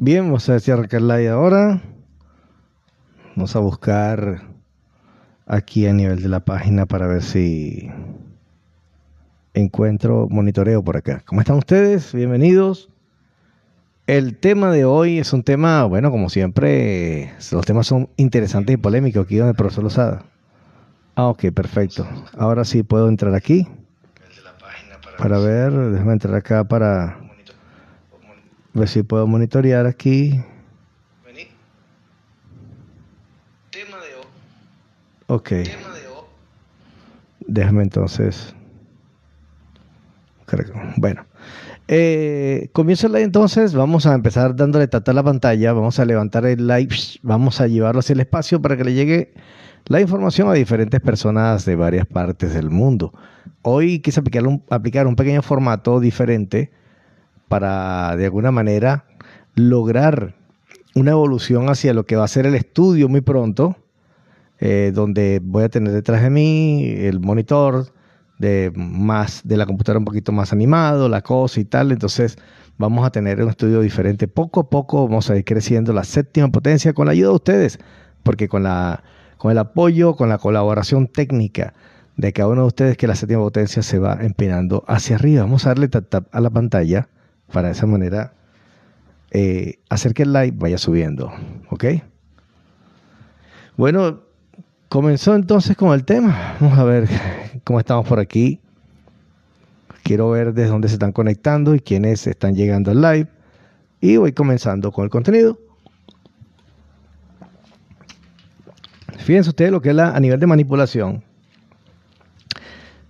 Bien, vamos a decir live ahora. Vamos a buscar aquí a nivel de la página para ver si encuentro monitoreo por acá. ¿Cómo están ustedes? Bienvenidos. El tema de hoy es un tema, bueno, como siempre, los temas son interesantes y polémicos aquí donde el profesor Lozada. Ah, ok, perfecto. Ahora sí puedo entrar aquí. Para ver, déjame entrar acá para ver si puedo monitorear aquí. Ok. Déjame entonces. Bueno. Eh, comienza el live entonces. Vamos a empezar dándole tata a la pantalla. Vamos a levantar el live. Vamos a llevarlo hacia el espacio para que le llegue la información a diferentes personas de varias partes del mundo. Hoy quise aplicar un, aplicar un pequeño formato diferente para de alguna manera lograr una evolución hacia lo que va a ser el estudio muy pronto, eh, donde voy a tener detrás de mí el monitor de más de la computadora un poquito más animado, la cosa y tal. Entonces vamos a tener un estudio diferente. Poco a poco vamos a ir creciendo la séptima potencia con la ayuda de ustedes, porque con la con el apoyo, con la colaboración técnica de cada uno de ustedes que la séptima potencia se va empinando hacia arriba. Vamos a darle tap tap a la pantalla para de esa manera eh, hacer que el live vaya subiendo. ¿Ok? Bueno, comenzó entonces con el tema. Vamos a ver cómo estamos por aquí. Quiero ver desde dónde se están conectando y quiénes están llegando al live. Y voy comenzando con el contenido. Fíjense ustedes lo que es la, a nivel de manipulación.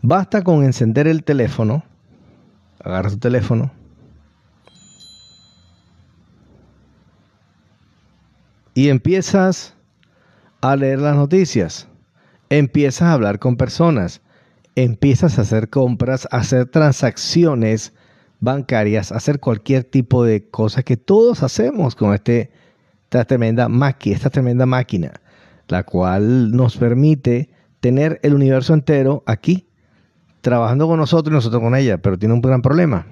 Basta con encender el teléfono. Agarra su teléfono y empiezas a leer las noticias, empiezas a hablar con personas, empiezas a hacer compras, a hacer transacciones bancarias, a hacer cualquier tipo de cosa que todos hacemos con este, esta, tremenda máquina, esta tremenda máquina, la cual nos permite tener el universo entero aquí, trabajando con nosotros y nosotros con ella, pero tiene un gran problema.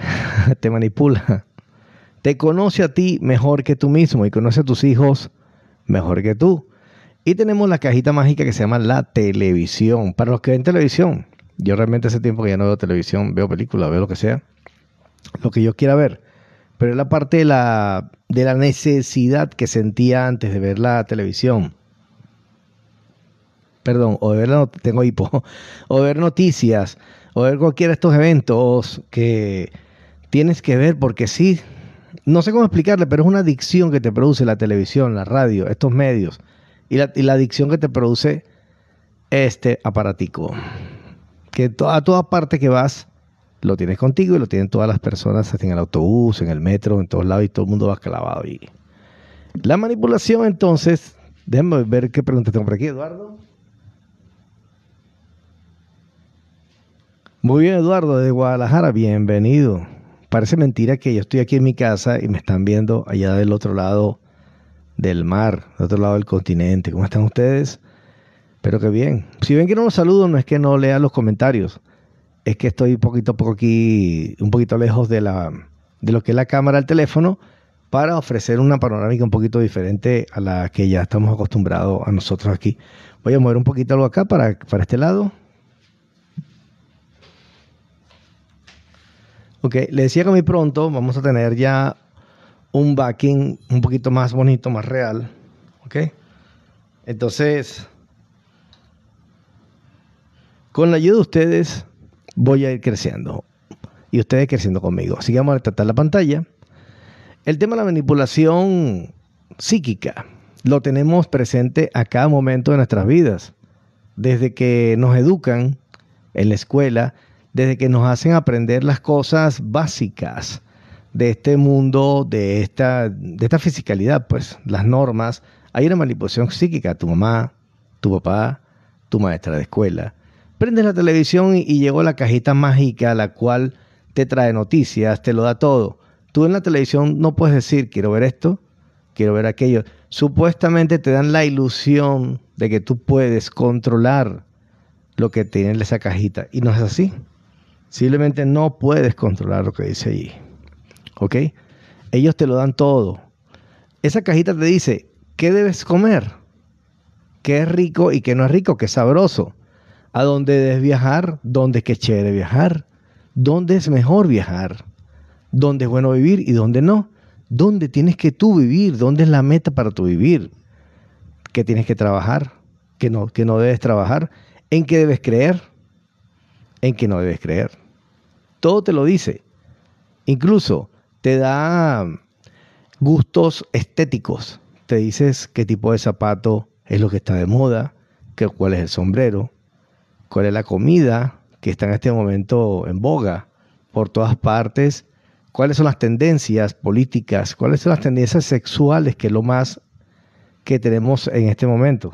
Te manipula te conoce a ti mejor que tú mismo y conoce a tus hijos mejor que tú. Y tenemos la cajita mágica que se llama la televisión. Para los que ven televisión, yo realmente hace tiempo que ya no veo televisión, veo películas, veo lo que sea, lo que yo quiera ver. Pero es la parte de la, de la necesidad que sentía antes de ver la televisión. Perdón, o de ver, la, tengo hipo, o de ver noticias, o ver cualquiera de estos eventos que tienes que ver porque sí, no sé cómo explicarle, pero es una adicción que te produce la televisión, la radio, estos medios, y la, adicción que te produce este aparatico. Que a toda parte que vas, lo tienes contigo y lo tienen todas las personas en el autobús, en el metro, en todos lados, y todo el mundo va clavado ahí. La manipulación, entonces, déjame ver qué pregunta tengo por aquí, Eduardo. Muy bien, Eduardo, de Guadalajara, bienvenido. Parece mentira que yo estoy aquí en mi casa y me están viendo allá del otro lado del mar, del otro lado del continente. ¿Cómo están ustedes? Pero qué bien. Si ven que no los saludo, no es que no lea los comentarios. Es que estoy poquito por aquí, un poquito lejos de, la, de lo que es la cámara del teléfono para ofrecer una panorámica un poquito diferente a la que ya estamos acostumbrados a nosotros aquí. Voy a mover un poquito algo acá para, para este lado. Ok, le decía que muy pronto vamos a tener ya un backing un poquito más bonito, más real. Ok, entonces, con la ayuda de ustedes, voy a ir creciendo y ustedes creciendo conmigo. Así que a tratar la pantalla. El tema de la manipulación psíquica lo tenemos presente a cada momento de nuestras vidas. Desde que nos educan en la escuela, desde que nos hacen aprender las cosas básicas de este mundo, de esta, de esta fisicalidad, pues las normas. Hay una manipulación psíquica, tu mamá, tu papá, tu maestra de escuela. Prendes la televisión y, llegó la cajita mágica, la cual te trae noticias, te lo da todo. Tú en la televisión no puedes decir, quiero ver esto, quiero ver aquello. Supuestamente te dan la ilusión de que tú puedes controlar lo que tiene esa cajita. Y no es así. Simplemente no puedes controlar lo que dice allí. ¿Ok? Ellos te lo dan todo. Esa cajita te dice, ¿qué debes comer? ¿Qué es rico y qué no es rico? ¿Qué es sabroso? ¿A dónde debes viajar? ¿Dónde es que chévere viajar? ¿Dónde es mejor viajar? ¿Dónde es bueno vivir y dónde no? ¿Dónde tienes que tú vivir? ¿Dónde es la meta para tu vivir? ¿Qué tienes que trabajar? ¿Qué no, qué no debes trabajar? ¿En qué debes creer? ¿En qué no debes creer? Todo te lo dice. Incluso te da gustos estéticos. Te dices qué tipo de zapato es lo que está de moda, cuál es el sombrero, cuál es la comida que está en este momento en boga por todas partes cuáles son las tendencias políticas, cuáles son las tendencias sexuales, que es lo más que tenemos en este momento.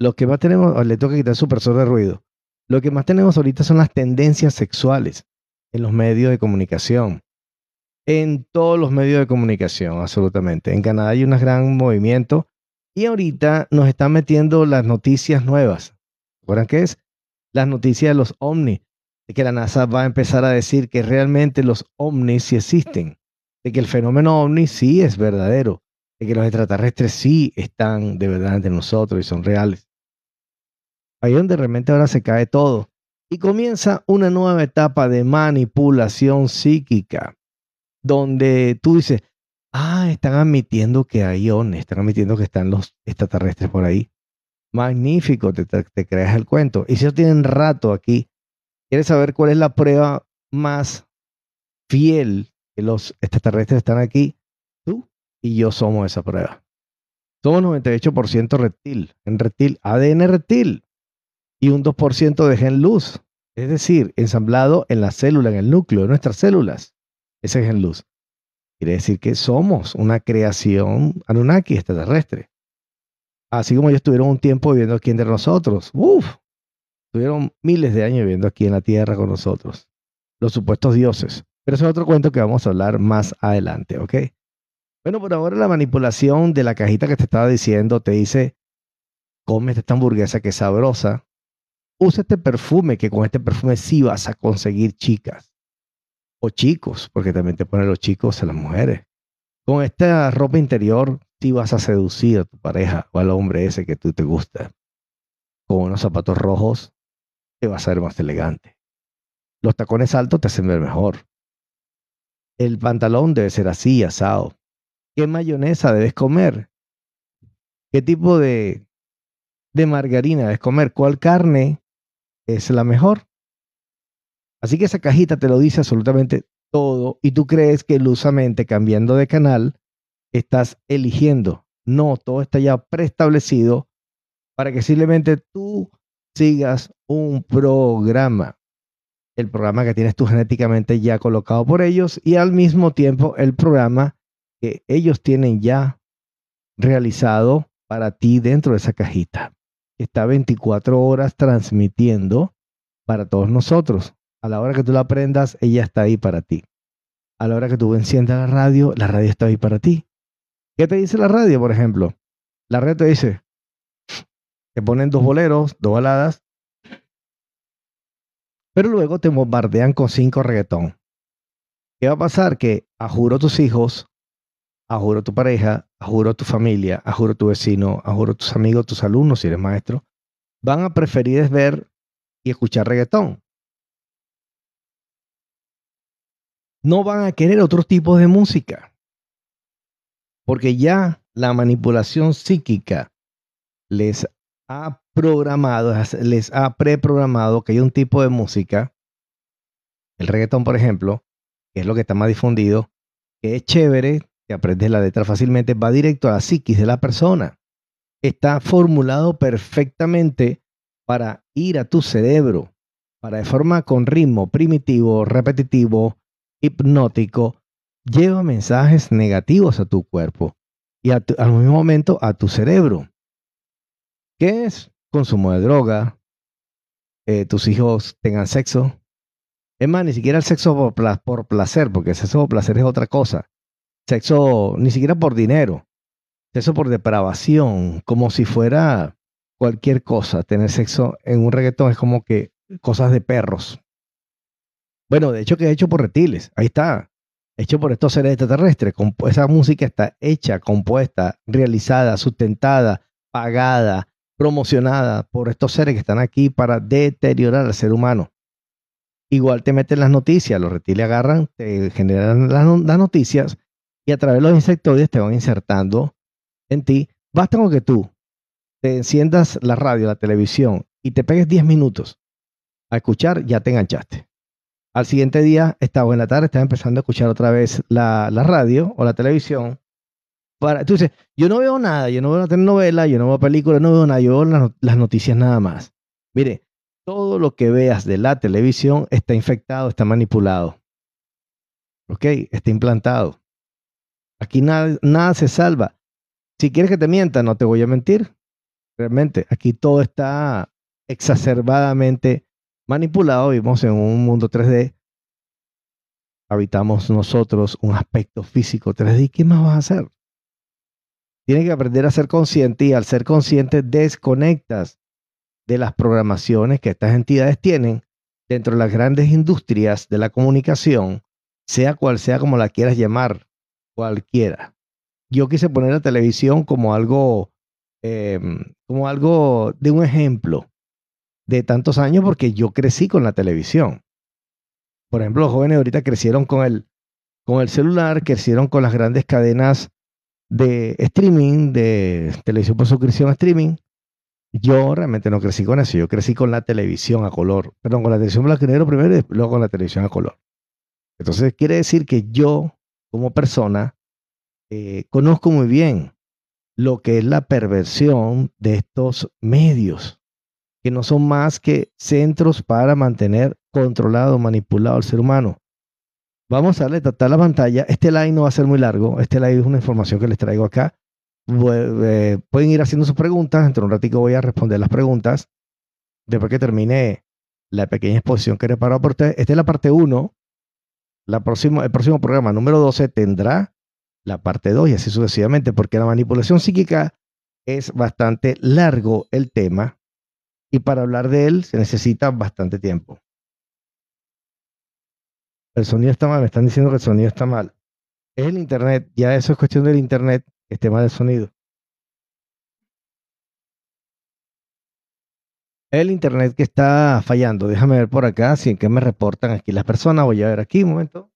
Lo que más tenemos, le toca quitar su persona de ruido. Lo que más tenemos ahorita son las tendencias sexuales en los medios de comunicación. En todos los medios de comunicación, absolutamente. En Canadá hay un gran movimiento y ahorita nos están metiendo las noticias nuevas. ¿Recuerdan qué es? Las noticias de los ovnis. De que la NASA va a empezar a decir que realmente los ovnis sí existen. De que el fenómeno ovni sí es verdadero. De que los extraterrestres sí están de verdad entre nosotros y son reales. Ahí donde realmente ahora se cae todo. Y comienza una nueva etapa de manipulación psíquica. Donde tú dices, Ah, están admitiendo que hay ONES, están admitiendo que están los extraterrestres por ahí. Magnífico, te, creas el cuento. Y si ellos tienen rato aquí, ¿quieres saber cuál es la prueba más fiel que los extraterrestres están aquí? Tú y yo somos esa prueba. Somos 98% reptil, en reptil, ADN reptil, y un 2% de gen luz, es decir, ensamblado en la célula, en el núcleo de nuestras células. Ese gen luz. Quiere decir que somos una creación Anunnaki extraterrestre. Así como ellos estuvieron un tiempo viviendo aquí entre nosotros. Uf, estuvieron miles de años viviendo aquí en la Tierra con nosotros. Los supuestos dioses. Pero eso es otro cuento que vamos a hablar más adelante, ¿ok? Bueno, por ahora la manipulación de la cajita que te estaba diciendo te dice, come esta hamburguesa que es sabrosa, usa este perfume, que con este perfume sí vas a conseguir chicas o chicos, porque también te ponen los chicos a las mujeres. Con esta ropa interior, sí vas a seducir a tu pareja o al hombre ese que tú te gusta. Con unos zapatos rojos, te vas a ver más elegante. Los tacones altos te hacen ver mejor. El pantalón debe ser así, asado. ¿Qué mayonesa debes comer? ¿Qué tipo de, de margarina debes comer? ¿Cuál carne es la mejor? Así que esa cajita te lo dice absolutamente todo y tú crees que ilusamente cambiando de canal estás eligiendo. No, todo está ya preestablecido para que simplemente tú sigas un programa. El programa que tienes tú genéticamente ya colocado por ellos y al mismo tiempo el programa que ellos tienen ya realizado para ti dentro de esa cajita. Está 24 horas transmitiendo para todos nosotros. A la hora que tú la aprendas, ella está ahí para ti. A la hora que tú enciendas la radio, la radio está ahí para ti. ¿Qué te dice la radio, por ejemplo? La radio te dice, te ponen dos boleros, dos baladas, pero luego te bombardean con cinco reggaetón. ¿Qué va a pasar? Que a juro tus hijos, a juro tu pareja, a juro tu familia, a juro tu vecino, a juro tus amigos, tus alumnos, si eres maestro, van a preferir ver y escuchar reggaetón. no van a querer otro tipo de música. Porque ya la manipulación psíquica les ha programado, les ha preprogramado que hay un tipo de música, el reggaetón, por ejemplo, que es lo que está más difundido, que es chévere, que aprendes la letra fácilmente, va directo a la psiquis de la persona. Está formulado perfectamente para ir a tu cerebro, para de forma con ritmo primitivo, repetitivo, hipnótico lleva mensajes negativos a tu cuerpo y al mismo momento a tu cerebro. ¿Qué es? Consumo de droga, eh, tus hijos tengan sexo. Es más, ni siquiera el sexo por, por placer, porque el sexo por placer es otra cosa. Sexo ni siquiera por dinero. Sexo por depravación, como si fuera cualquier cosa. Tener sexo en un reggaetón es como que cosas de perros. Bueno, de hecho que es hecho por reptiles. Ahí está. Hecho por estos seres extraterrestres. Esa música está hecha, compuesta, realizada, sustentada, pagada, promocionada por estos seres que están aquí para deteriorar al ser humano. Igual te meten las noticias, los reptiles agarran, te generan las, noticias y a través de los insectoides te van insertando en ti. Basta con que tú te enciendas la radio, la televisión y te pegues 10 minutos a escuchar, ya te enganchaste. Al siguiente día, esta buena tarde, estás empezando a escuchar otra vez la, radio o la televisión. Para, entonces, yo no veo nada, yo no veo telenovela, yo no veo películas, no veo nada, yo veo las noticias nada más. Mire, todo lo que veas de la televisión está infectado, está manipulado. ¿Ok? Está implantado. Aquí nada, nada se salva. Si quieres que te mienta, no te voy a mentir. Realmente, aquí todo está exacerbadamente manipulado. Vivimos en un mundo 3D. Habitamos nosotros un aspecto físico 3D. ¿Qué más vas a hacer? Tienes que aprender a ser consciente y al ser consciente desconectas de las programaciones que estas entidades tienen dentro de las grandes industrias de la comunicación, sea cual sea como la quieras llamar, cualquiera. Yo quise poner la televisión como algo, em, como algo de un ejemplo de tantos años porque yo crecí con la televisión. Por ejemplo, los jóvenes ahorita crecieron con el, con el celular, crecieron con las grandes cadenas de streaming, de televisión por suscripción streaming, yo realmente no crecí con eso, yo crecí con la televisión a color, perdón, con la televisión blanco primero y luego con la televisión a color. Entonces quiere decir que yo, como persona, eh, conozco muy bien lo que es la perversión de estos medios, que no son más que centros para mantener controlado, manipulado al ser humano. Vamos a darle tratar la pantalla. Este live no va a ser muy largo. Este live es una información que les traigo acá. Eh, pueden ir haciendo sus preguntas. Dentro de un ratito voy a responder las preguntas. Después que termine la pequeña exposición que he preparado por ustedes. Esta es la parte 1. El próximo programa número 12 tendrá la parte 2 y así sucesivamente, porque la manipulación psíquica es bastante largo el tema y para hablar de él se necesita bastante tiempo. El sonido está mal, me están diciendo que el sonido está mal. Es el internet, ya eso es cuestión del internet el tema del sonido. El internet que está fallando. Déjame ver por acá si en qué me reportan aquí las personas. Voy a ver aquí un momento.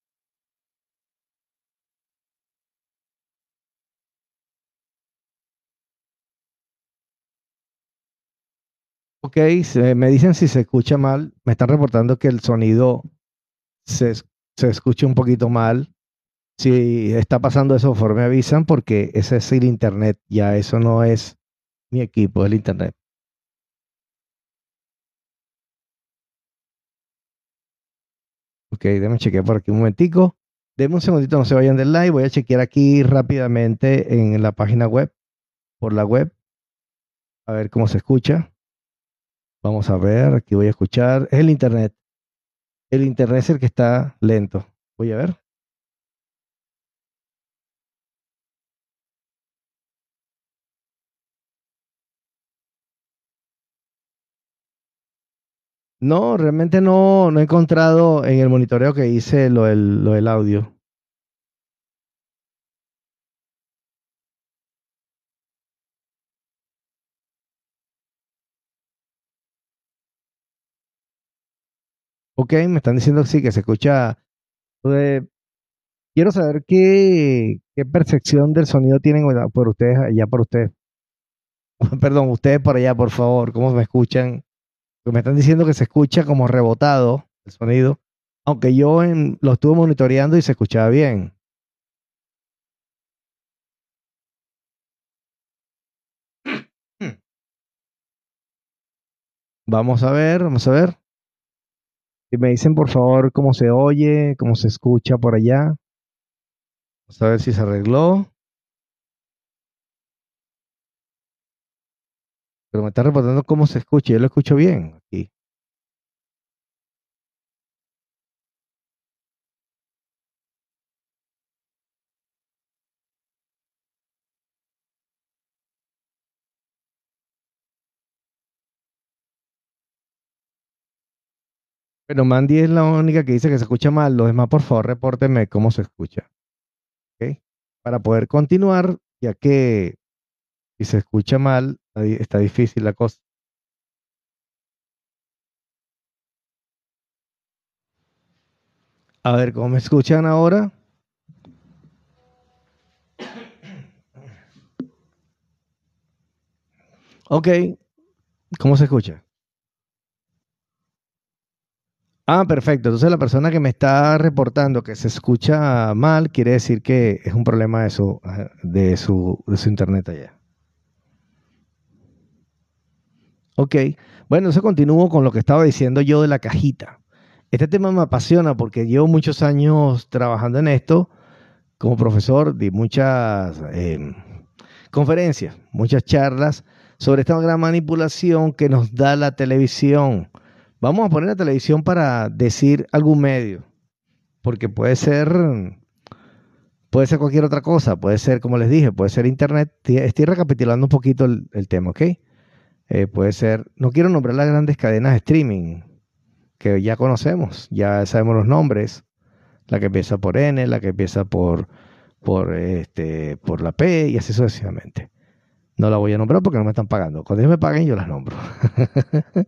Ok, me dicen si se escucha mal. Me están reportando que el sonido se, se escucha un poquito mal. Si está pasando eso, por me avisan porque ese es el internet, ya eso no es mi equipo, es el internet. Ok, déjenme chequear por aquí un momentico. Denme un segundito, no se vayan del live. Voy a chequear aquí rápidamente en la página web, por la web, a ver cómo se escucha. Vamos a ver, aquí voy a escuchar. Es el internet. El internet es el que está lento. Voy a ver. No, realmente no, no he encontrado en el monitoreo que hice lo del, lo del audio. Ok, me están diciendo que sí, que se escucha. Eh, quiero saber qué, qué percepción del sonido tienen por ustedes allá por ustedes. Perdón, ustedes por allá, por favor, ¿cómo me escuchan? Me están diciendo que se escucha como rebotado el sonido, aunque yo en, lo estuve monitoreando y se escuchaba bien. Vamos a ver, vamos a ver. Y me dicen por favor cómo se oye, cómo se escucha por allá. Vamos a ver si se arregló. Pero me está reportando cómo se escucha. Yo lo escucho bien aquí. Pero Mandy es la única que dice que se escucha mal. Los demás, por favor, repórtenme cómo se escucha. ¿Okay? Para poder continuar, ya que si se escucha mal, está difícil la cosa. A ver, ¿cómo me escuchan ahora? Ok, ¿cómo se escucha? Ah, perfecto. Entonces la persona que me está reportando que se escucha mal quiere decir que es un problema de su, de su, de su internet allá. Ok, bueno, eso continúo con lo que estaba diciendo yo de la cajita. Este tema me apasiona porque llevo muchos años trabajando en esto como profesor, de muchas em, conferencias, muchas charlas sobre esta gran manipulación que nos da la televisión. Vamos a poner la televisión para decir algún medio, porque puede ser, puede ser cualquier otra cosa, puede ser, como les dije, puede ser internet. Estoy recapitulando un poquito el, tema, ¿ok? Eh, puede ser, no quiero nombrar las grandes cadenas de streaming, que ya conocemos, ya sabemos los nombres, la que empieza por N, la que empieza por, por, este, por la P y así sucesivamente. No la voy a nombrar porque no me están pagando. Cuando ellos me paguen, yo las nombro. ok,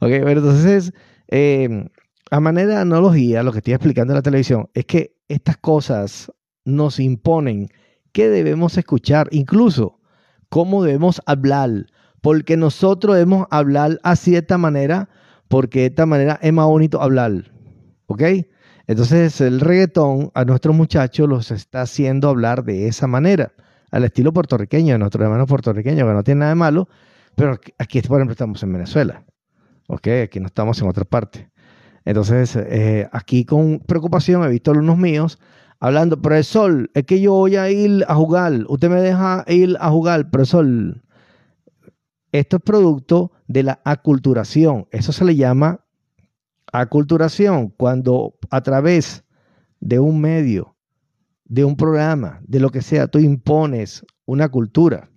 pero entonces, em, a manera de analogía, lo que estoy explicando en la televisión es que estas cosas nos imponen qué debemos escuchar, incluso cómo debemos hablar, porque nosotros debemos hablar a cierta manera porque de esta manera es más bonito hablar. ¿Ok? Entonces el reggaetón a nuestros muchachos los está haciendo hablar de esa manera, al estilo puertorriqueño, de nuestros hermanos puertorriqueños, que no tiene nada de malo, pero aquí, por ejemplo, estamos en Venezuela. ¿Ok? Aquí no estamos en otra parte. Entonces, eh, aquí con preocupación he visto alumnos míos hablando, profesor, es que yo voy a ir a jugar, usted me deja ir a jugar, profesor. Esto es producto de la aculturación. Eso se le llama aculturación cuando a través de un medio, de un programa, de lo que sea, tú impones una cultura.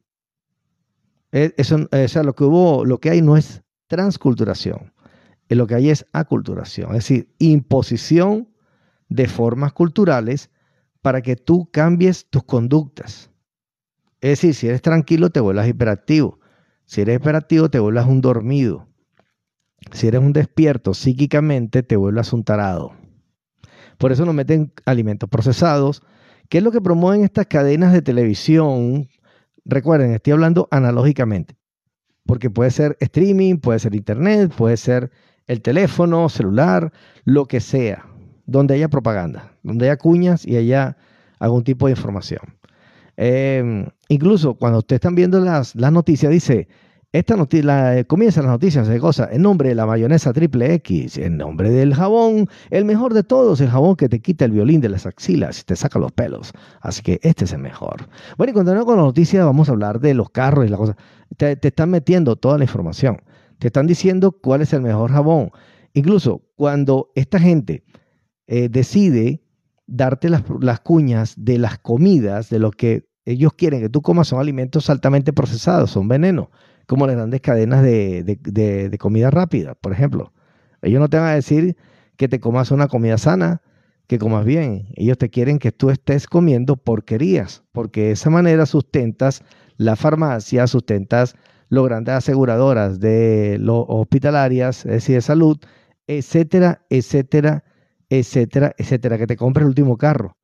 E, eso, o sea, lo que hubo, lo que hay no es transculturación. Lo que hay es aculturación, es decir, imposición de formas culturales para que tú cambies tus conductas. Es decir, si eres tranquilo, te vuelvas hiperactivo. Si eres hiperactivo, te vuelvas un dormido. Si eres un despierto psíquicamente, te vuelvas un tarado. Por eso nos meten alimentos procesados. ¿Qué es lo que promueven estas cadenas de televisión? Recuerden, estoy hablando analógicamente. Porque puede ser streaming, puede ser internet, puede ser el teléfono, celular, lo que sea. Donde haya propaganda, donde haya cuñas y haya algún tipo de información. Em, incluso cuando ustedes están viendo las, las noticias, dice, esta noticia, eh, comienzan las noticias de cosas, en nombre de la mayonesa triple X, en nombre del jabón, el mejor de todos, el jabón que te quita el violín de las axilas y te saca los pelos. Así que este es el mejor. Bueno, y continuando con la noticia, vamos a hablar de los carros y la cosa. Te, están metiendo toda la información. Te están diciendo cuál es el mejor jabón. Incluso cuando esta gente eh, decide darte las, las cuñas de las comidas, de lo que ellos quieren que tú comas, son alimentos altamente procesados, son veneno, como las grandes cadenas de, comida rápida, por ejemplo. Ellos no te van a decir que te comas una comida sana, que comas bien. Ellos te quieren que tú estés comiendo porquerías, porque de esa manera sustentas la farmacia, sustentas las grandes aseguradoras de los hospitalarias, es decir, de salud, etcétera, etcétera, etcétera, etcétera, que te compres el último carro.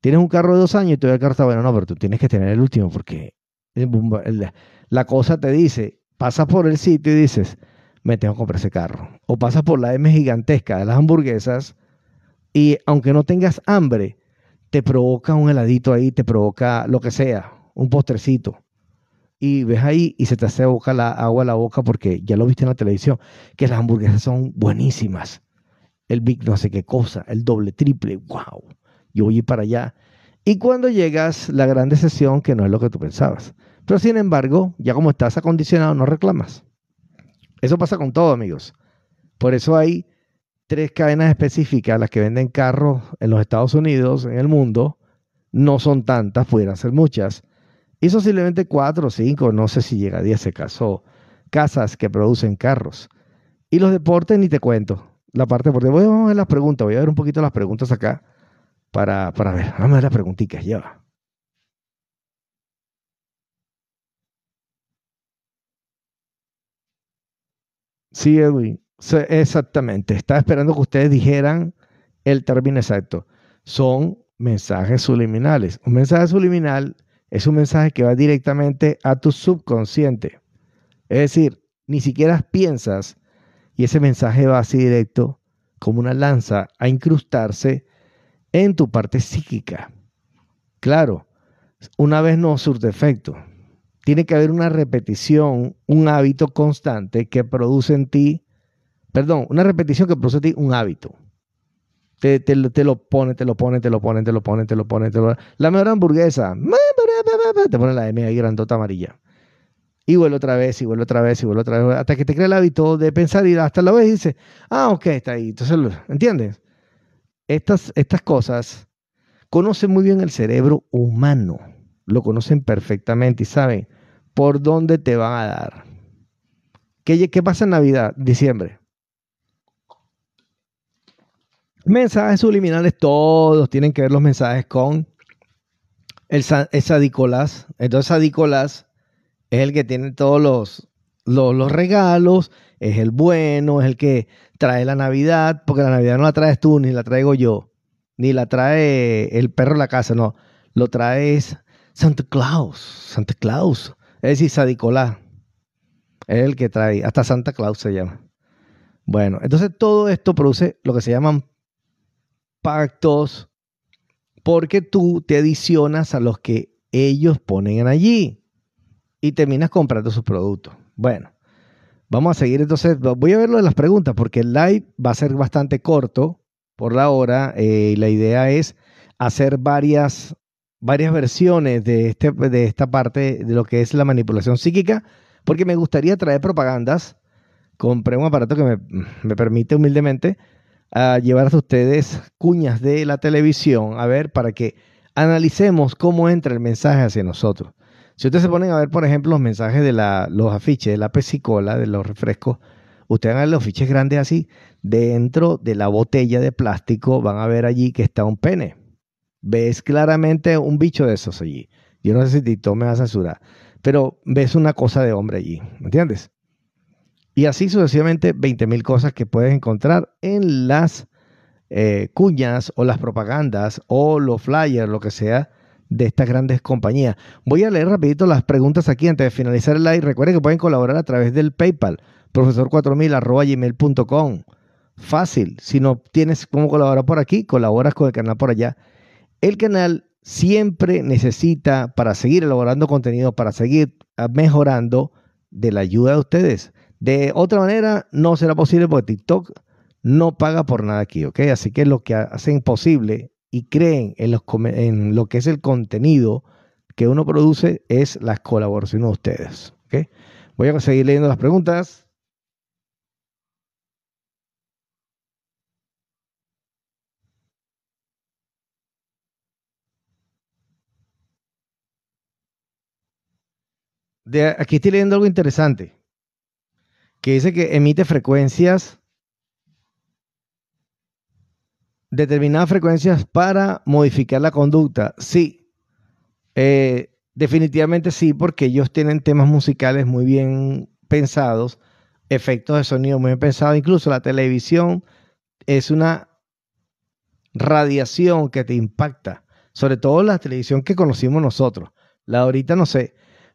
Tienes un carro de dos años y todavía el carro está bueno, no, pero tú tienes que tener el último porque la cosa te dice, pasas por el sitio y dices, me tengo que comprar ese carro. O pasas por la M gigantesca de las hamburguesas y aunque no tengas hambre, te provoca un heladito ahí, te provoca lo que sea, un postrecito. Y ves ahí y se te hace la agua a la boca porque ya lo viste en la televisión, que las hamburguesas son buenísimas el big no sé qué cosa, el doble, triple, wow, yo voy para allá. Y cuando llegas, la gran decepción que no es lo que tú pensabas. Pero sin embargo, ya como estás acondicionado, no reclamas. Eso pasa con todo, amigos. Por eso hay tres cadenas específicas, las que venden carros en los Estados Unidos, en el mundo. No son tantas, pudieran ser muchas. Y posiblemente cuatro o cinco, no sé si llega a diez se casó, casas que producen carros. Y los deportes ni te cuento la parte por Voy a ver las preguntas, voy a ver un poquito las preguntas acá para, para ver. Vamos a ver las preguntitas, ya Sí, Edwin, exactamente. Estaba esperando que ustedes dijeran el término exacto. Son mensajes subliminales. Un mensaje subliminal es un mensaje que va directamente a tu subconsciente. Es decir, ni siquiera piensas y ese mensaje va así directo como una lanza a incrustarse en tu parte psíquica. Claro, una vez no surte efecto. Tiene que haber una repetición, un hábito constante que produce en ti, perdón, una repetición que produce en ti un hábito. Te, lo pone, te lo pone, te lo pone, te lo pone, te lo pone, te lo La mejor hamburguesa, te pone la M ahí grandota amarilla. Y vuelve otra vez, y vuelve otra vez, y vuelve otra vez, hasta que te crea el hábito de pensar y hasta la vez dices, ah, ok, está ahí. Entonces, ¿entiendes? Estas, estas cosas conocen muy bien el cerebro humano, lo conocen perfectamente y saben por dónde te van a dar. ¿Qué, qué pasa en Navidad, diciembre? Mensajes subliminales, todos tienen que ver los mensajes con el, Sadicolas. Entonces, Sadicolas es el que tiene todos los, los, regalos, es el bueno, es el que trae la Navidad, porque la Navidad no la traes tú, ni la traigo yo, ni la trae el perro de la casa, no, lo trae Santa Claus, Santa Claus, es decir, Sadicolás, es el que trae, hasta Santa Claus se llama. Bueno, entonces todo esto produce lo que se llaman pactos, porque tú te adicionas a los que ellos ponen allí y terminas comprando sus productos. Bueno, vamos a seguir entonces. Voy a ver lo de las preguntas porque el live va a ser bastante corto por la hora. Eh, la idea es hacer varias, varias versiones de, este, de esta parte de lo que es la manipulación psíquica, porque me gustaría traer propagandas. Compré un aparato que me, me permite humildemente a llevar a ustedes cuñas de la televisión, a ver, para que analicemos cómo entra el mensaje hacia nosotros. Si ustedes se ponen a ver, por ejemplo, los mensajes de los afiches de la pesicola, de los refrescos, ustedes van a ver los afiches grandes así, dentro de la botella de plástico van a ver allí que está un pene. Ves claramente un bicho de esos allí. Yo no sé si Tito me va a censurar, pero ves una cosa de hombre allí, ¿me entiendes? Y así sucesivamente 20.000 cosas que puedes encontrar en las eh, cuñas o las propagandas o los flyers, lo que sea, de estas grandes compañías. Voy a leer rapidito las preguntas aquí antes de finalizar el live. Recuerden que pueden colaborar a través del PayPal, profesor4000 gmail.com. Fácil. Si no tienes cómo colaborar por aquí, colaboras con el canal por allá. El canal siempre necesita, para seguir elaborando contenido, para seguir mejorando, de la ayuda de ustedes. De otra manera, no será posible porque TikTok no paga por nada aquí, ¿ok? Así que lo que hacen posible y creen en, los, en lo que es el contenido que uno produce es la colaboración de ustedes. Voy a seguir leyendo las preguntas. De, aquí estoy leyendo algo interesante que dice que emite frecuencias, determinadas frecuencias para modificar la conducta. Sí, eh, definitivamente sí, porque ellos tienen temas musicales muy bien pensados, efectos de sonido muy bien pensados, incluso la televisión es una radiación que te impacta, sobre todo la televisión que conocimos nosotros. La ahorita no sé,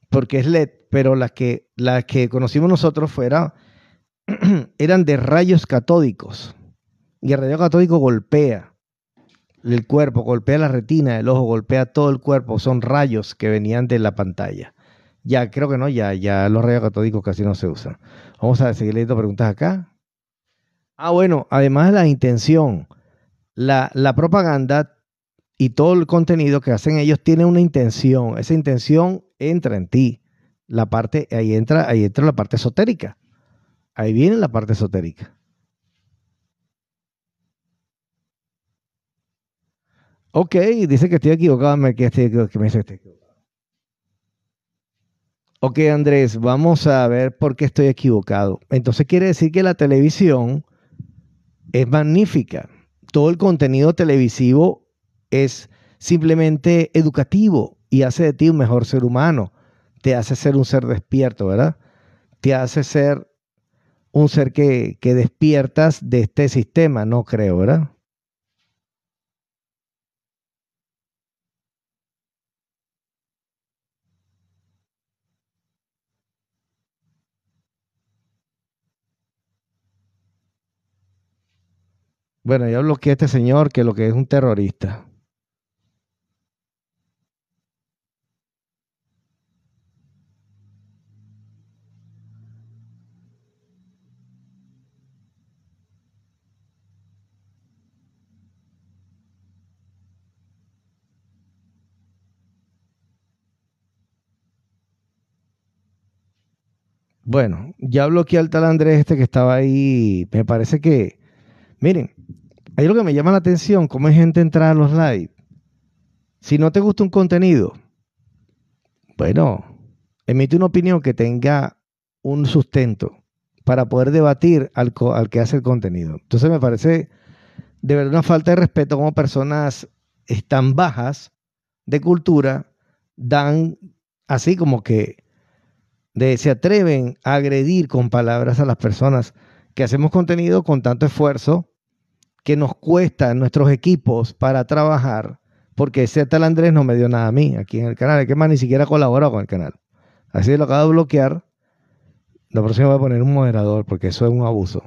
porque es LED, pero las que, las que conocimos nosotros fuera, eran de rayos catódicos. Y el rayo catódico golpea el cuerpo, golpea la retina del ojo, golpea todo el cuerpo. Son rayos que venían de la pantalla. Ya, creo que no, ya, ya los rayos catódicos casi no se usan. Vamos a seguir leyendo preguntas acá. Ah, bueno, además de la intención, la, la propaganda y todo el contenido que hacen ellos tiene una intención. Esa intención entra en ti. La parte, ahí entra, ahí entra la parte esotérica. Ahí viene la parte esotérica. Ok, dice que estoy equivocado, que, estoy, que me dice que estoy equivocado. Ok, Andrés, vamos a ver por qué estoy equivocado. Entonces quiere decir que la televisión es magnífica. Todo el contenido televisivo es simplemente educativo y hace de ti un mejor ser humano. Te hace ser un ser despierto, ¿verdad? Te hace ser un ser que, que despiertas de este sistema, no creo, ¿verdad? Bueno, ya bloqueé a este señor que lo que es un terrorista. Bueno, ya bloqueé al tal Andrés este que estaba ahí. Me parece que, miren, hay algo que me llama la atención, cómo hay gente entrar a los live. Si no te gusta un contenido, bueno, emite una opinión que tenga un sustento para poder debatir al, al que hace el contenido. Entonces me parece de verdad una falta de respeto como personas están bajas de cultura dan así como que de, se atreven a agredir con palabras a las personas que hacemos contenido con tanto esfuerzo que nos cuesta nuestros equipos para trabajar, porque ese tal Andrés no me dio nada a mí aquí en el canal, que más ni siquiera colaborado con el canal. Así lo acabo de bloquear. La próxima voy a poner un moderador, porque eso es un abuso.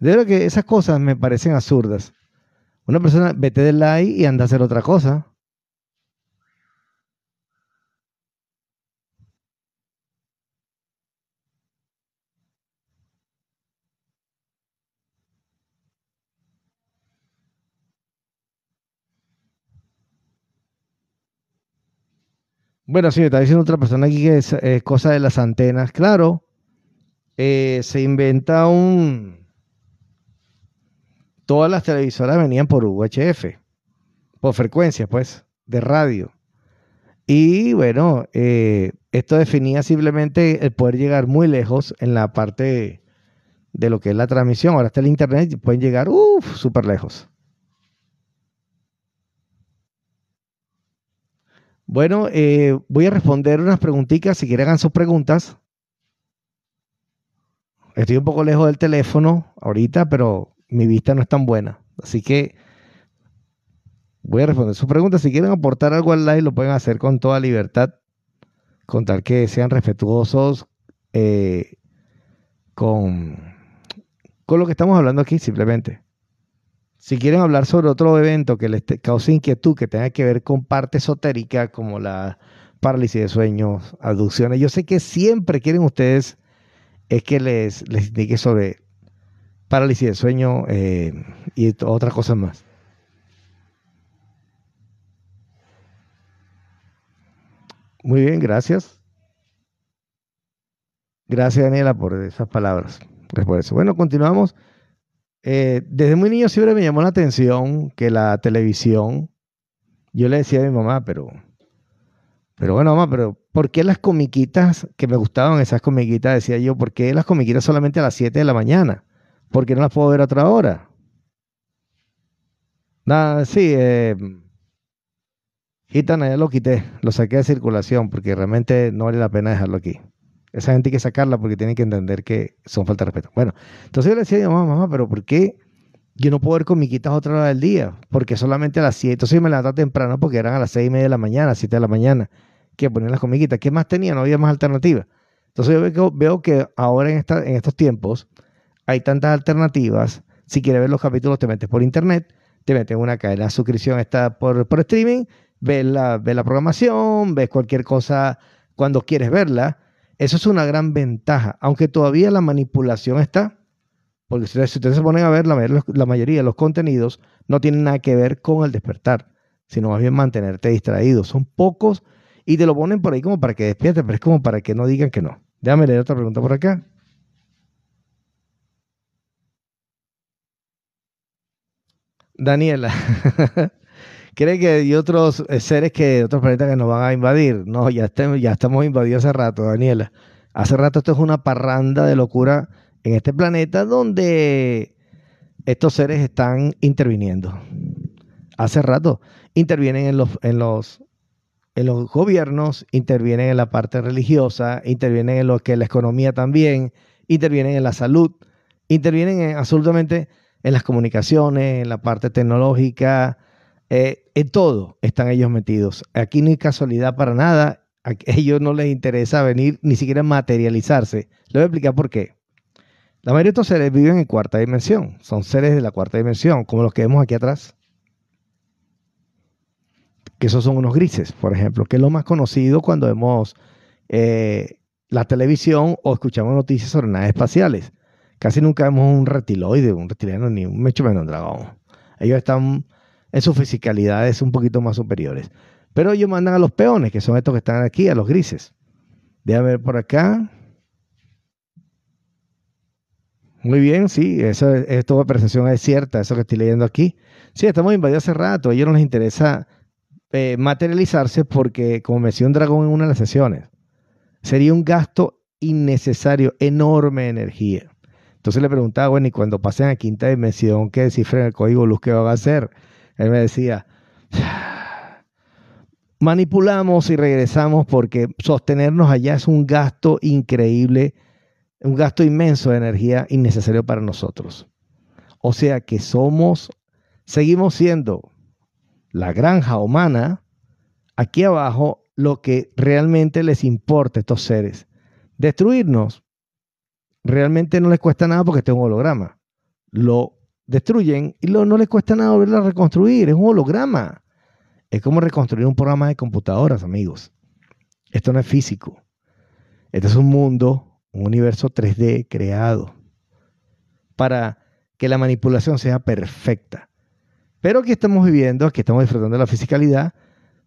De verdad que esas cosas me parecen absurdas. Una persona, vete del like y anda a hacer otra cosa. Bueno, sí, me está diciendo otra persona aquí que es, cosa de las antenas. Claro, eh, se inventa un... Todas las televisoras venían por UHF, por frecuencia, pues, de radio. Y bueno, eh, esto definía simplemente el poder llegar muy lejos en la parte de lo que es la transmisión. Ahora está el internet pueden llegar, uff, súper lejos. Bueno, eh, voy a responder unas preguntitas. Si quieren hagan sus preguntas. Estoy un poco lejos del teléfono ahorita, pero mi vista no es tan buena. Así que voy a responder sus preguntas. Si quieren aportar algo al live, lo pueden hacer con toda libertad. Con tal que sean respetuosos eh, con, con lo que estamos hablando aquí, simplemente. Si quieren hablar sobre otro evento que les cause inquietud, que tenga que ver con parte esotérica, como la parálisis de sueños, aducciones, yo sé que siempre quieren ustedes es que les, les indique sobre parálisis de sueño eh, y otras cosas más. Muy bien, gracias. Gracias, Daniela, por esas palabras. Eso. Bueno, continuamos. Eh, desde muy niño siempre me llamó la atención que la televisión, yo le decía a mi mamá, pero, pero bueno, mamá, pero ¿por qué las comiquitas que me gustaban, esas comiquitas, decía yo, ¿por qué las comiquitas solamente a las 7 de la mañana? ¿Por qué no las puedo ver a otra hora? Nada, sí, eh, Gitana, ya lo quité, lo saqué de circulación porque realmente no vale la pena dejarlo aquí. Esa gente hay que sacarla porque tienen que entender que son falta de respeto. Bueno, entonces yo le decía a mi mamá, mamá, pero ¿por qué yo no puedo ver comiquitas otra hora del día? Porque solamente a las 7. Entonces yo me levantaba temprano porque eran a las 6 y media de la mañana, 7 de la mañana, que ponían las comiquitas. ¿Qué más tenía? No había más alternativas. Entonces yo veo, que ahora en, esta, en estos tiempos hay tantas alternativas. Si quieres ver los capítulos, te metes por internet, te metes en una cadena de suscripción, está por, streaming, ves la programación, ves cualquier cosa cuando quieres verla eso es una gran ventaja, aunque todavía la manipulación está, porque si ustedes se ponen a ver, la, mayoría de los contenidos no tienen nada que ver con el despertar, sino más bien mantenerte distraído. Son pocos y te lo ponen por ahí como para que despiertes, pero es como para que no digan que no. Déjame leer otra pregunta por acá. Daniela. ¿Cree que hay otros eh, seres que, otros planetas que nos van a invadir? No, ya, estamos invadidos hace rato, Daniela. Hace rato esto es una parranda de locura en este planeta donde estos seres están interviniendo. Hace rato intervienen en los, en los, en los gobiernos, intervienen en la parte religiosa, intervienen en lo que es la economía también, intervienen en la salud, intervienen en absolutamente en las comunicaciones, en la parte tecnológica, eh, en todo están ellos metidos. Aquí no hay casualidad para nada. A ellos no les interesa venir ni siquiera materializarse. Le voy a explicar por qué. La mayoría de estos seres viven en cuarta dimensión. Son seres de la cuarta dimensión, como los que vemos aquí atrás. Que esos son unos grises, por ejemplo, que es lo más conocido cuando vemos eh, la televisión o escuchamos noticias sobre naves espaciales. Casi nunca vemos un reptiloide, un reptiliano, ni un mecho menos un dragón. Ellos están en sus fisicalidades un poquito más superiores. Pero ellos mandan a los peones, que son estos que están aquí, a los grises. Déjame ver por acá. Muy bien, sí, eso es, toda percepción es cierta, eso que estoy leyendo aquí. Sí, estamos invadidos hace rato, a ellos no les interesa eh, materializarse porque, como me decía un dragón en una de las sesiones, sería un gasto innecesario, enorme de energía. Entonces le preguntaba, bueno, y cuando pasen a quinta dimensión, ¿qué descifren el código luz que van a hacer? Él me decía, manipulamos y regresamos porque sostenernos allá es un gasto increíble, un gasto inmenso de energía innecesario para nosotros. O sea que somos, seguimos siendo la granja humana, aquí abajo lo que realmente les importa a estos seres. Destruirnos realmente no les cuesta nada porque este es un holograma. Lo destruyen y no les cuesta nada volverlo a reconstruir. Es un holograma. Es como reconstruir un programa de computadoras, amigos. Esto no es físico. Este es un mundo, un universo 3D creado para que la manipulación sea perfecta. Pero aquí estamos viviendo, aquí estamos disfrutando de la fisicalidad.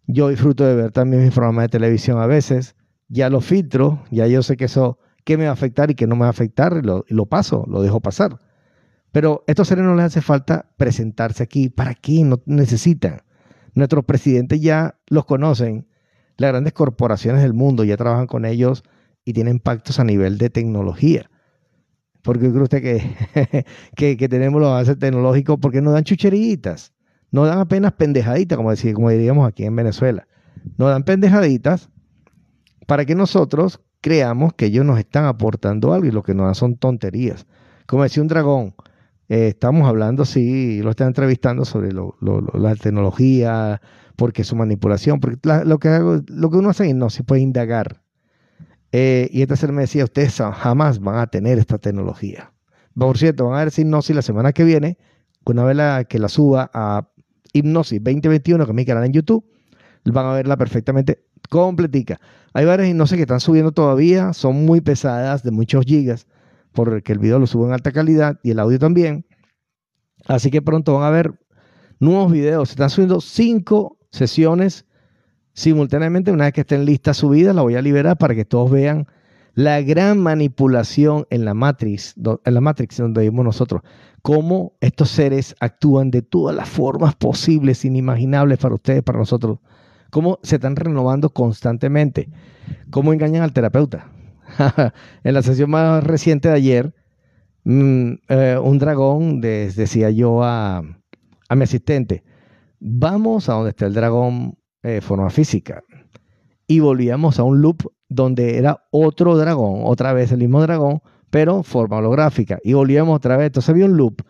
Yo disfruto de ver también mis programas de televisión a veces. Ya lo filtro, ya yo sé que eso qué me va a afectar y qué no me va a afectar, y lo, paso, lo dejo pasar. Pero a estos seres no les hace falta presentarse aquí. ¿Para qué? No necesitan. Nuestros presidentes ya los conocen. Las grandes corporaciones del mundo ya trabajan con ellos y tienen pactos a nivel de tecnología. Porque cree usted que, que, tenemos los avances tecnológicos porque nos dan chucheritas. Nos dan apenas pendejaditas, como, decir, como diríamos aquí en Venezuela. Nos dan pendejaditas para que nosotros creamos que ellos nos están aportando algo y lo que nos dan son tonterías. Como decía un dragón, eh, estamos hablando, sí, lo están entrevistando sobre la tecnología, porque su manipulación, porque lo, que lo que uno hace no se puede indagar. Eh, y este ser me decía, ustedes jamás van a tener esta tecnología. Por cierto, van a decir no si la semana que viene, una vez que la suba a Hipnosis 2021, que es mi canal en YouTube, van a verla perfectamente completica. Hay varias hipnosis que están subiendo todavía, son muy pesadas, de muchos gigas, porque el video lo subo en alta calidad y el audio también. Así que pronto van a ver nuevos videos. Se están subiendo cinco sesiones simultáneamente. Una vez que estén listas subidas, la voy a liberar para que todos vean la gran manipulación en la Matrix, en la Matrix donde vivimos nosotros. Cómo estos seres actúan de todas las formas posibles, inimaginables para ustedes, para nosotros cómo se están renovando constantemente, cómo engañan al terapeuta. en la sesión más reciente de ayer, mm, eh, un dragón decía yo a, mi asistente, vamos a donde está el dragón de eh, forma física. Y volvíamos a un loop donde era otro dragón, otra vez el mismo dragón, pero forma holográfica. Y volvíamos otra vez. Entonces había un loop.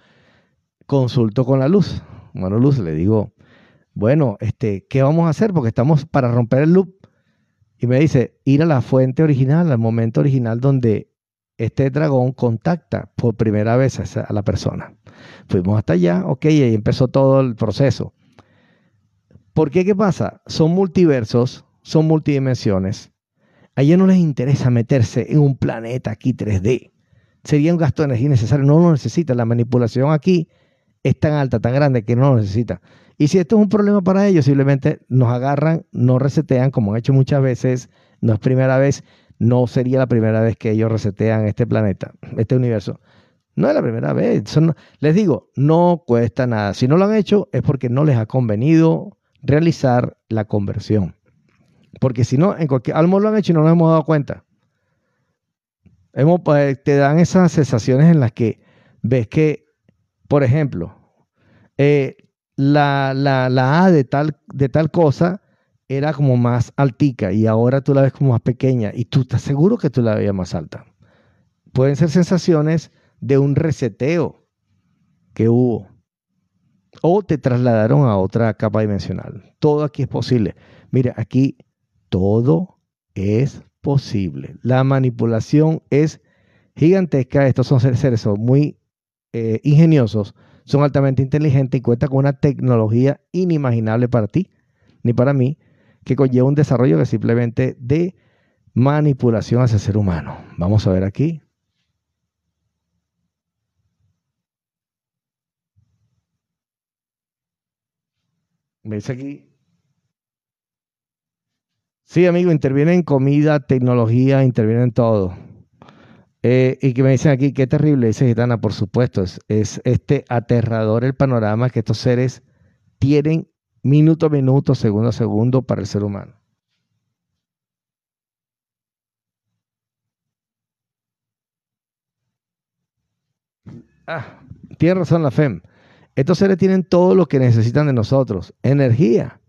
Consulto con la luz. Bueno, luz, le digo, bueno, este, ¿qué vamos a hacer? Porque estamos para romper el loop. Y me dice, ir a la fuente original, al momento original donde este dragón contacta por primera vez a, la persona. Fuimos hasta allá, ok, y ahí empezó todo el proceso. ¿Por qué? ¿Qué pasa? Son multiversos, son multidimensiones. A ellos no les interesa meterse en un planeta aquí 3D. Sería un gasto de energía necesario, no lo necesita. La manipulación aquí es tan alta, tan grande que no lo necesita. Y si esto es un problema para ellos, simplemente nos agarran, nos resetean, como han hecho muchas veces, no es primera vez, no sería la primera vez que ellos resetean este planeta, este universo. No es la primera vez. les digo, no cuesta nada. Si no lo han hecho es porque no les ha convenido realizar la conversión. Porque si no, en cualquier, algo lo han hecho y no nos hemos dado cuenta. Hemos, pues, te dan esas sensaciones en las que ves que Por ejemplo, eh, la, la, A de tal, de tal cosa era como más altica y ahora tú la ves como más pequeña y tú estás seguro que tú la veías más alta. Pueden ser sensaciones de un reseteo que hubo o te trasladaron a otra capa dimensional. Todo aquí es posible. Mira, aquí todo es posible. La manipulación es gigantesca. Estos son seres, muy eh, ingeniosos, son altamente inteligentes y cuentan con una tecnología inimaginable para ti ni para mí, que conlleva un desarrollo que simplemente de manipulación hacia el ser humano. Vamos a ver aquí. Me dice aquí. Sí, amigo, interviene en comida, tecnología, interviene en todo. Eh, y que me dicen aquí, qué terrible, dice Gitana, por supuesto, es, es, este aterrador el panorama que estos seres tienen minuto a minuto, segundo a segundo para el ser humano. Ah, tiene razón la FEM. Estos seres tienen todo lo que necesitan de nosotros. Energía,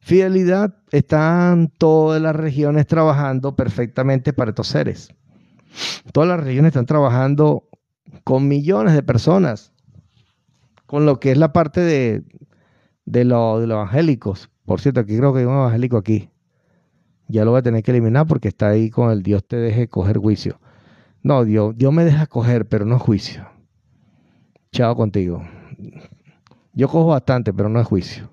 fidelidad. Están todas las regiones trabajando perfectamente para estos seres. Todas las regiones están trabajando con millones de personas, con lo que es la parte de, de, los evangélicos. Por cierto, aquí creo que hay un evangélico aquí. Ya lo voy a tener que eliminar porque está ahí con el Dios te deje coger juicio. No, Dios, Dios me deja coger, pero no juicio. Chao contigo. Yo cojo bastante, pero no es juicio.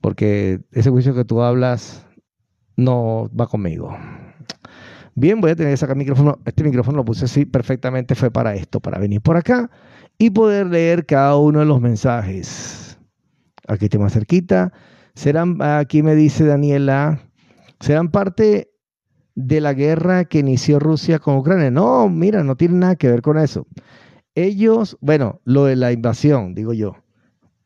Porque ese juicio que tú hablas no va conmigo. Bien, voy a tener que sacar micrófono. Este micrófono lo puse así perfectamente, fue para esto, para venir por acá y poder leer cada uno de los mensajes. Aquí estoy más cerquita. Serán, aquí me dice Daniela, serán parte de la guerra que inició Rusia con Ucrania. No, mira, no tiene nada que ver con eso. Ellos, bueno, lo de la invasión, digo yo,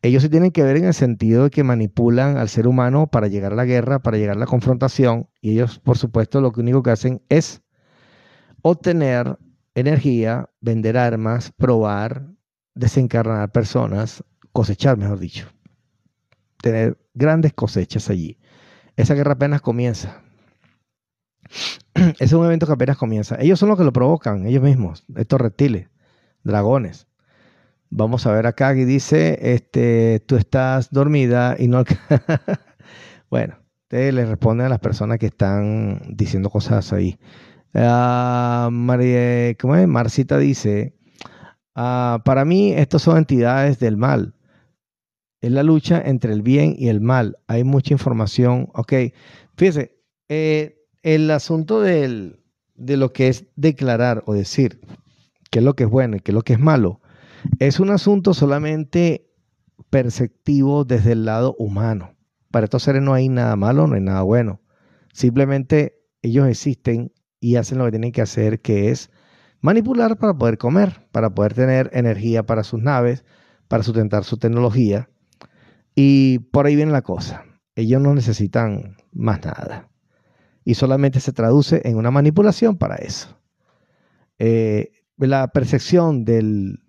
ellos sí tienen que ver en el sentido de que manipulan al ser humano para llegar a la guerra, para llegar a la confrontación, y ellos, por supuesto, lo único que hacen es obtener energía, vender armas, probar, desencarnar personas, cosechar, mejor dicho. Tener grandes cosechas allí. Esa guerra apenas comienza. Ese es un evento que apenas comienza. Ellos son los que lo provocan, ellos mismos, estos reptiles, dragones. Vamos a ver acá y dice, este, tú estás dormida y no... bueno, te le responden a las personas que están diciendo cosas ahí. Uh, María, ¿cómo es? Marcita dice, uh, para mí estos son entidades del mal. Es la lucha entre el bien y el mal. Hay mucha información. Ok, fíjese, eh, el asunto del, de lo que es declarar o decir qué es lo que es bueno y qué es lo que es malo es un asunto solamente perceptivo desde el lado humano. Para estos seres no hay nada malo, no hay nada bueno. Simplemente ellos existen y hacen lo que tienen que hacer, que es manipular para poder comer, para poder tener energía para sus naves, para sustentar su tecnología. Y por ahí viene la cosa. Ellos no necesitan más nada. Y solamente se traduce en una manipulación para eso. Eh, la percepción del,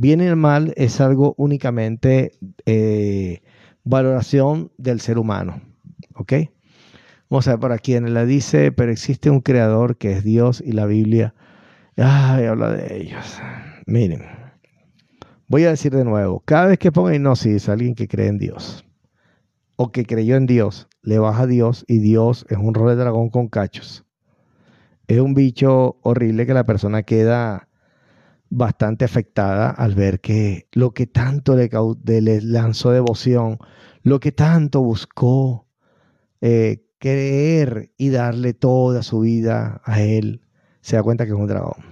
bien y el mal es algo únicamente eh, valoración del ser humano. ¿Ok? Vamos a ver por aquí, en la dice, pero existe un creador que es Dios y la Biblia. Ay, habla de ellos. Miren, voy a decir de nuevo, cada vez que ponga hipnosis a alguien que cree en Dios o que creyó en Dios, le baja a Dios y Dios es un rol de dragón con cachos. Es un bicho horrible que la persona queda bastante afectada al ver que lo que tanto le, le lanzó devoción, lo que tanto buscó eh, creer y darle toda su vida a él, se da cuenta que es un dragón,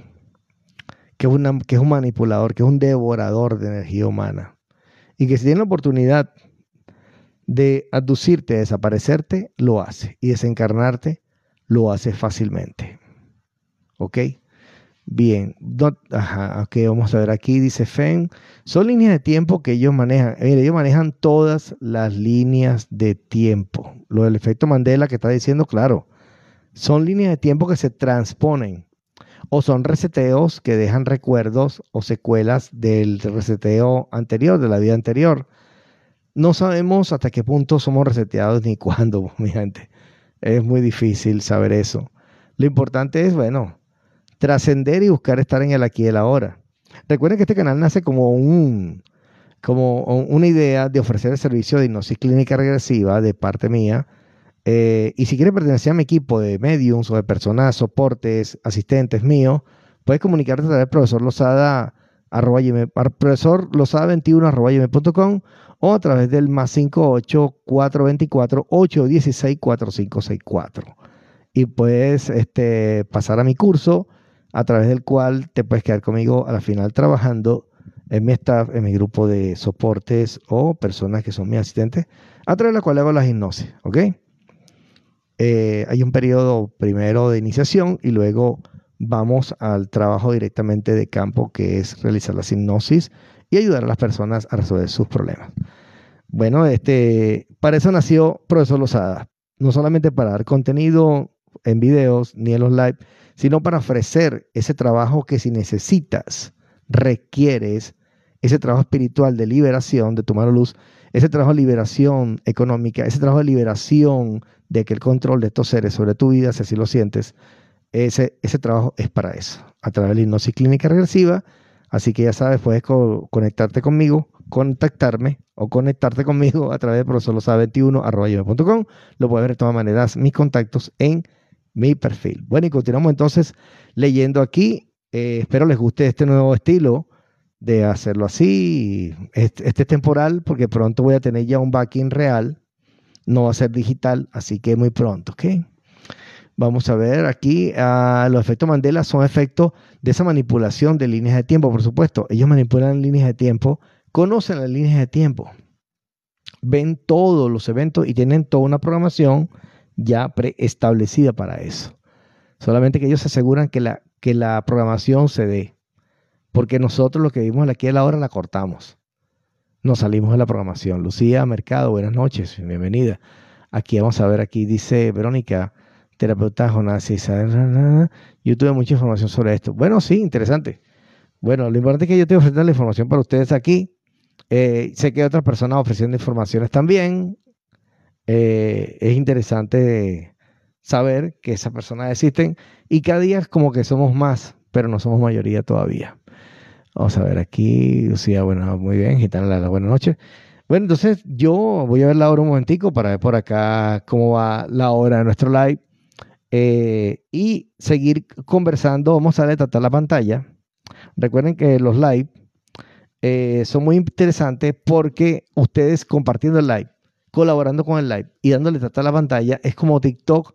que es, una, que es un manipulador, que es un devorador de energía humana. Y que si tiene la oportunidad de aducirte, desaparecerte, lo hace. Y desencarnarte, lo hace fácilmente. ¿Ok? Bien, ajá, ok, vamos a ver aquí, dice FEN, son líneas de tiempo que ellos manejan. Mire, ellos manejan todas las líneas de tiempo. Lo del efecto Mandela que está diciendo, claro, son líneas de tiempo que se transponen. o son reseteos que dejan recuerdos o secuelas del reseteo anterior, de la vida anterior. No sabemos hasta qué punto somos reseteados ni cuándo, mi gente. Es muy difícil saber eso. Lo importante es, bueno, trascender y buscar estar en el aquí y el ahora. Recuerden que este canal nace como un como una idea de ofrecer el servicio de hipnosis clínica regresiva de parte mía. Eh, y si quieres pertenecer a mi equipo de mediums o de personas, soportes, asistentes míos, puedes comunicarte a través del profesor Lozada, arroba, profesor Lozada 21 arroba, o a través del más 58 424 816 4564. Y puedes este, pasar a mi curso a través del cual te puedes quedar conmigo a la final trabajando en mi staff, en mi grupo de soportes o personas que son mis asistentes, a través de la cual hago la hipnosis, ¿ok? Eh, hay un periodo primero de iniciación y luego vamos al trabajo directamente de campo, que es realizar la hipnosis y ayudar a las personas a resolver sus problemas. Bueno, este, para eso nació Profesor Lozada, no solamente para dar contenido en videos ni en los live, sino para ofrecer ese trabajo que si necesitas, requieres, ese trabajo espiritual de liberación, de tu mano luz, ese trabajo de liberación económica, ese trabajo de liberación de que el control de estos seres sobre tu vida, si así lo sientes, ese, ese trabajo es para eso, a través de la hipnosis clínica regresiva. Así que ya sabes, puedes conectarte conmigo, contactarme o conectarte conmigo a través de profesorlosa21.com. Lo puedes ver de todas maneras mis contactos en mi perfil. Bueno, y continuamos entonces leyendo aquí. Eh, espero les guste este nuevo estilo de hacerlo así. Este, este, temporal, porque pronto voy a tener ya un backing real. No va a ser digital, así que muy pronto, ¿ok? Vamos a ver aquí, uh, los efectos Mandela son efectos de esa manipulación de líneas de tiempo, por supuesto. Ellos manipulan líneas de tiempo, conocen las líneas de tiempo, ven todos los eventos y tienen toda una programación ya preestablecida para eso. Solamente que ellos se aseguran que la, que la programación se dé. Porque nosotros lo que vimos aquí a la hora la cortamos. Nos salimos de la programación. Lucía Mercado, buenas noches, bienvenida. Aquí vamos a ver, aquí dice Verónica, terapeuta Jonás Yo tuve mucha información sobre esto. Bueno, sí, interesante. Bueno, lo importante es que yo estoy ofreciendo la información para ustedes aquí. Eh, sé que hay otras personas ofreciendo informaciones también. Eh, es interesante saber que esas personas existen y cada día como que somos más, pero no somos mayoría todavía. Vamos a ver aquí, Lucía, bueno, muy bien, Gitana, la buenas noches. Bueno, entonces yo voy a ver la hora un momentico para ver por acá cómo va la hora de nuestro live eh, y seguir conversando. Vamos a tratar la pantalla. Recuerden que los live eh, son muy interesantes porque ustedes compartiendo el live colaborando con el live y dándole tratar a la pantalla, es como TikTok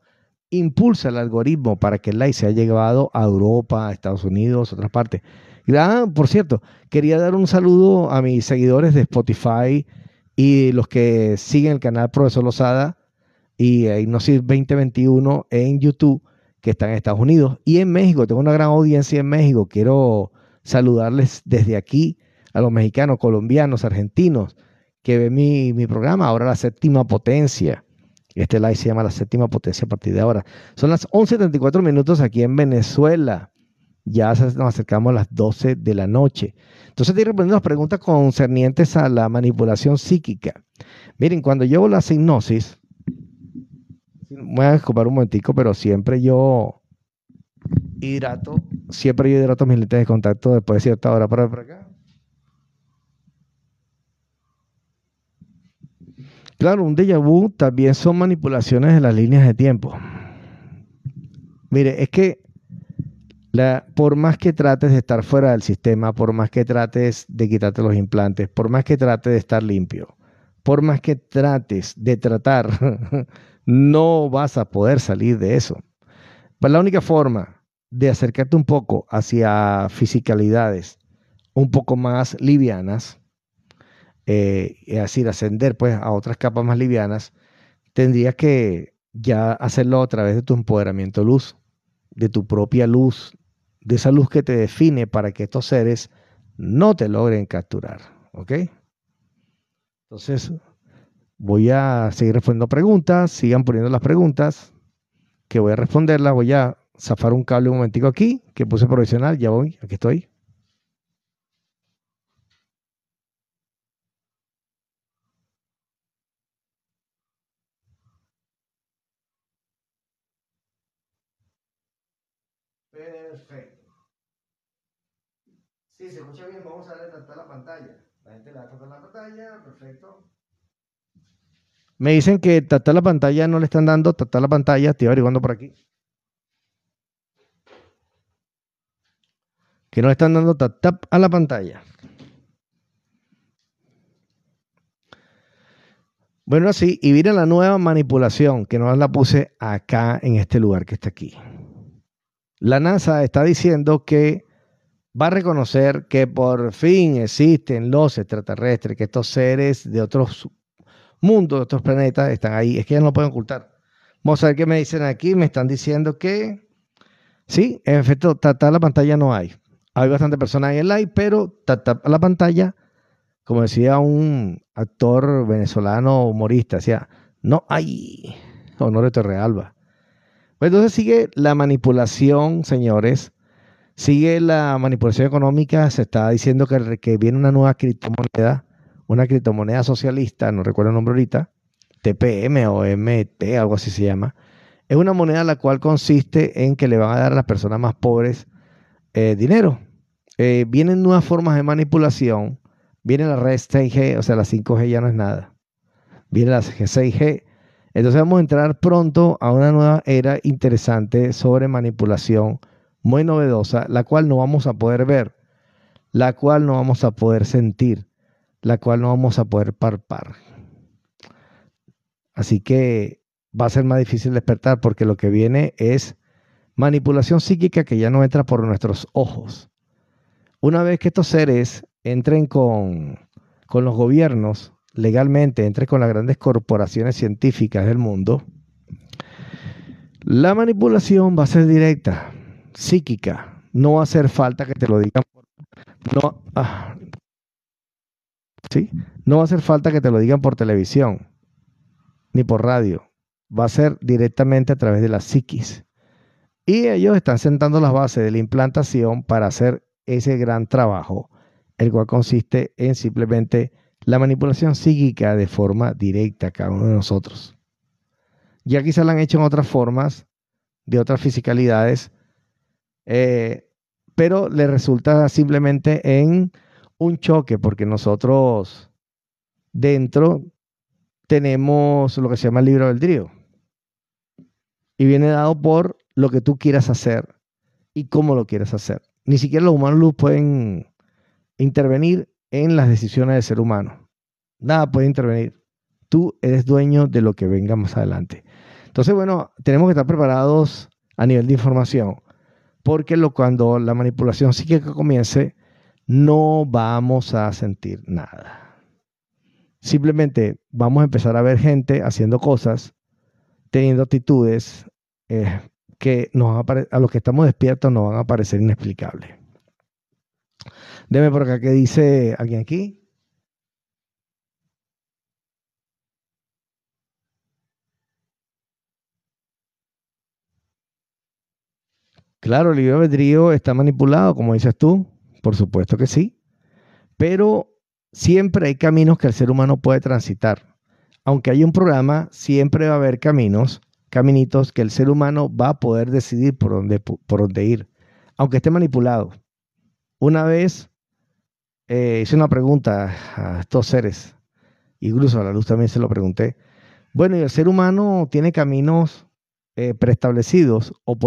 impulsa el algoritmo para que el live sea llevado a Europa, a Estados Unidos, a otras partes. Ah, por cierto, quería dar un saludo a mis seguidores de Spotify y los que siguen el canal Profesor Lozada y Hipnosis 2021 en YouTube, que están en Estados Unidos y en México. Tengo una gran audiencia en México. Quiero saludarles desde aquí a los mexicanos, colombianos, argentinos, que ve mi, programa, ahora la séptima potencia. Este live se llama la séptima potencia a partir de ahora. Son las 11.34 minutos aquí en Venezuela. Ya nos acercamos a las 12 de la noche. Entonces estoy respondiendo las preguntas concernientes a la manipulación psíquica. Miren, cuando llevo la hipnosis, voy a escupar un momentico, pero siempre yo hidrato, siempre yo hidrato mis lentes de contacto después de cierta hora para acá. Claro, un déjà vu también son manipulaciones de las líneas de tiempo. Mire, es que por más que trates de estar fuera del sistema, por más que trates de quitarte los implantes, por más que trates de estar limpio, por más que trates de tratar, no vas a poder salir de eso. Pues la única forma de acercarte un poco hacia fisicalidades un poco más livianas eh, es decir, ascender pues a otras capas más livianas, tendrías que ya hacerlo a través de tu empoderamiento luz, de tu propia luz, de esa luz que te define para que estos seres no te logren capturar. ¿Ok? Entonces, voy a seguir respondiendo preguntas, sigan poniendo las preguntas, que voy a responderlas, voy a zafar un cable un momentico aquí, que puse provisional, ya voy, aquí estoy. Perfecto. Sí, se escucha bien, vamos a tratar la pantalla. La gente le va a tratar la pantalla, perfecto. Me dicen que tratar la pantalla no le están dando tratar la pantalla, estoy averiguando por aquí. Que no le están dando tap tap a la pantalla. Bueno, así, y viene la nueva manipulación, que no la puse acá en este lugar que está aquí. La NASA está diciendo que va a reconocer que por fin existen los extraterrestres, que estos seres de otros mundos, de otros planetas están ahí. Es que ya no lo pueden ocultar. Vamos a ver qué me dicen aquí. Me están diciendo que sí, en efecto, tratar la pantalla no hay. Hay bastante personas en el live, pero tratar la pantalla, como decía un actor venezolano humorista, decía, no hay. Honor de Torrealba. Pues entonces sigue la manipulación, señores. Sigue la manipulación económica. Se está diciendo que, que viene una nueva criptomoneda, una criptomoneda socialista, no recuerdo el nombre ahorita, TPM o MT, algo así se llama. Es una moneda la cual consiste en que le van a dar a las personas más pobres eh, dinero. Eh, vienen nuevas formas de manipulación. Viene la red 6G, o sea, la 5G ya no es nada. Viene la 6G entonces vamos a entrar pronto a una nueva era interesante sobre manipulación, muy novedosa, la cual no vamos a poder ver, la cual no vamos a poder sentir, la cual no vamos a poder parpar. Así que va a ser más difícil despertar porque lo que viene es manipulación psíquica que ya no entra por nuestros ojos. Una vez que estos seres entren con, con los gobiernos, legalmente entre con las grandes corporaciones científicas del mundo, la manipulación va a ser directa, psíquica. No va a hacer falta que te lo digan. No, ah, ¿sí? no va a hacer falta que te lo digan por televisión ni por radio. Va a ser directamente a través de la psiquis. Y ellos están sentando las bases de la implantación para hacer ese gran trabajo, el cual consiste en simplemente la manipulación psíquica de forma directa a cada uno de nosotros. Ya quizás la han hecho en otras formas, de otras fisicalidades, eh, pero le resulta simplemente en un choque, porque nosotros dentro tenemos lo que se llama el libro albedrío. Y viene dado por lo que tú quieras hacer y cómo lo quieras hacer. Ni siquiera los humanos pueden intervenir en las decisiones del ser humano. Nada puede intervenir. Tú eres dueño de lo que venga más adelante. Entonces, bueno, tenemos que estar preparados a nivel de información, porque lo, cuando la manipulación psíquica comience, no vamos a sentir nada. Simplemente vamos a empezar a ver gente haciendo cosas, teniendo actitudes eh, que a los que estamos despiertos nos van a parecer inexplicables. Deme por acá que dice alguien aquí. Claro, el libre está manipulado, como dices tú, por supuesto que sí, pero siempre hay caminos que el ser humano puede transitar. Aunque hay un programa, siempre va a haber caminos, caminitos que el ser humano va a poder decidir por dónde, por dónde ir, aunque esté manipulado. Una vez eh, hice una pregunta a estos seres, incluso a la luz también se lo pregunté. Bueno, ¿y el ser humano tiene caminos eh, preestablecidos o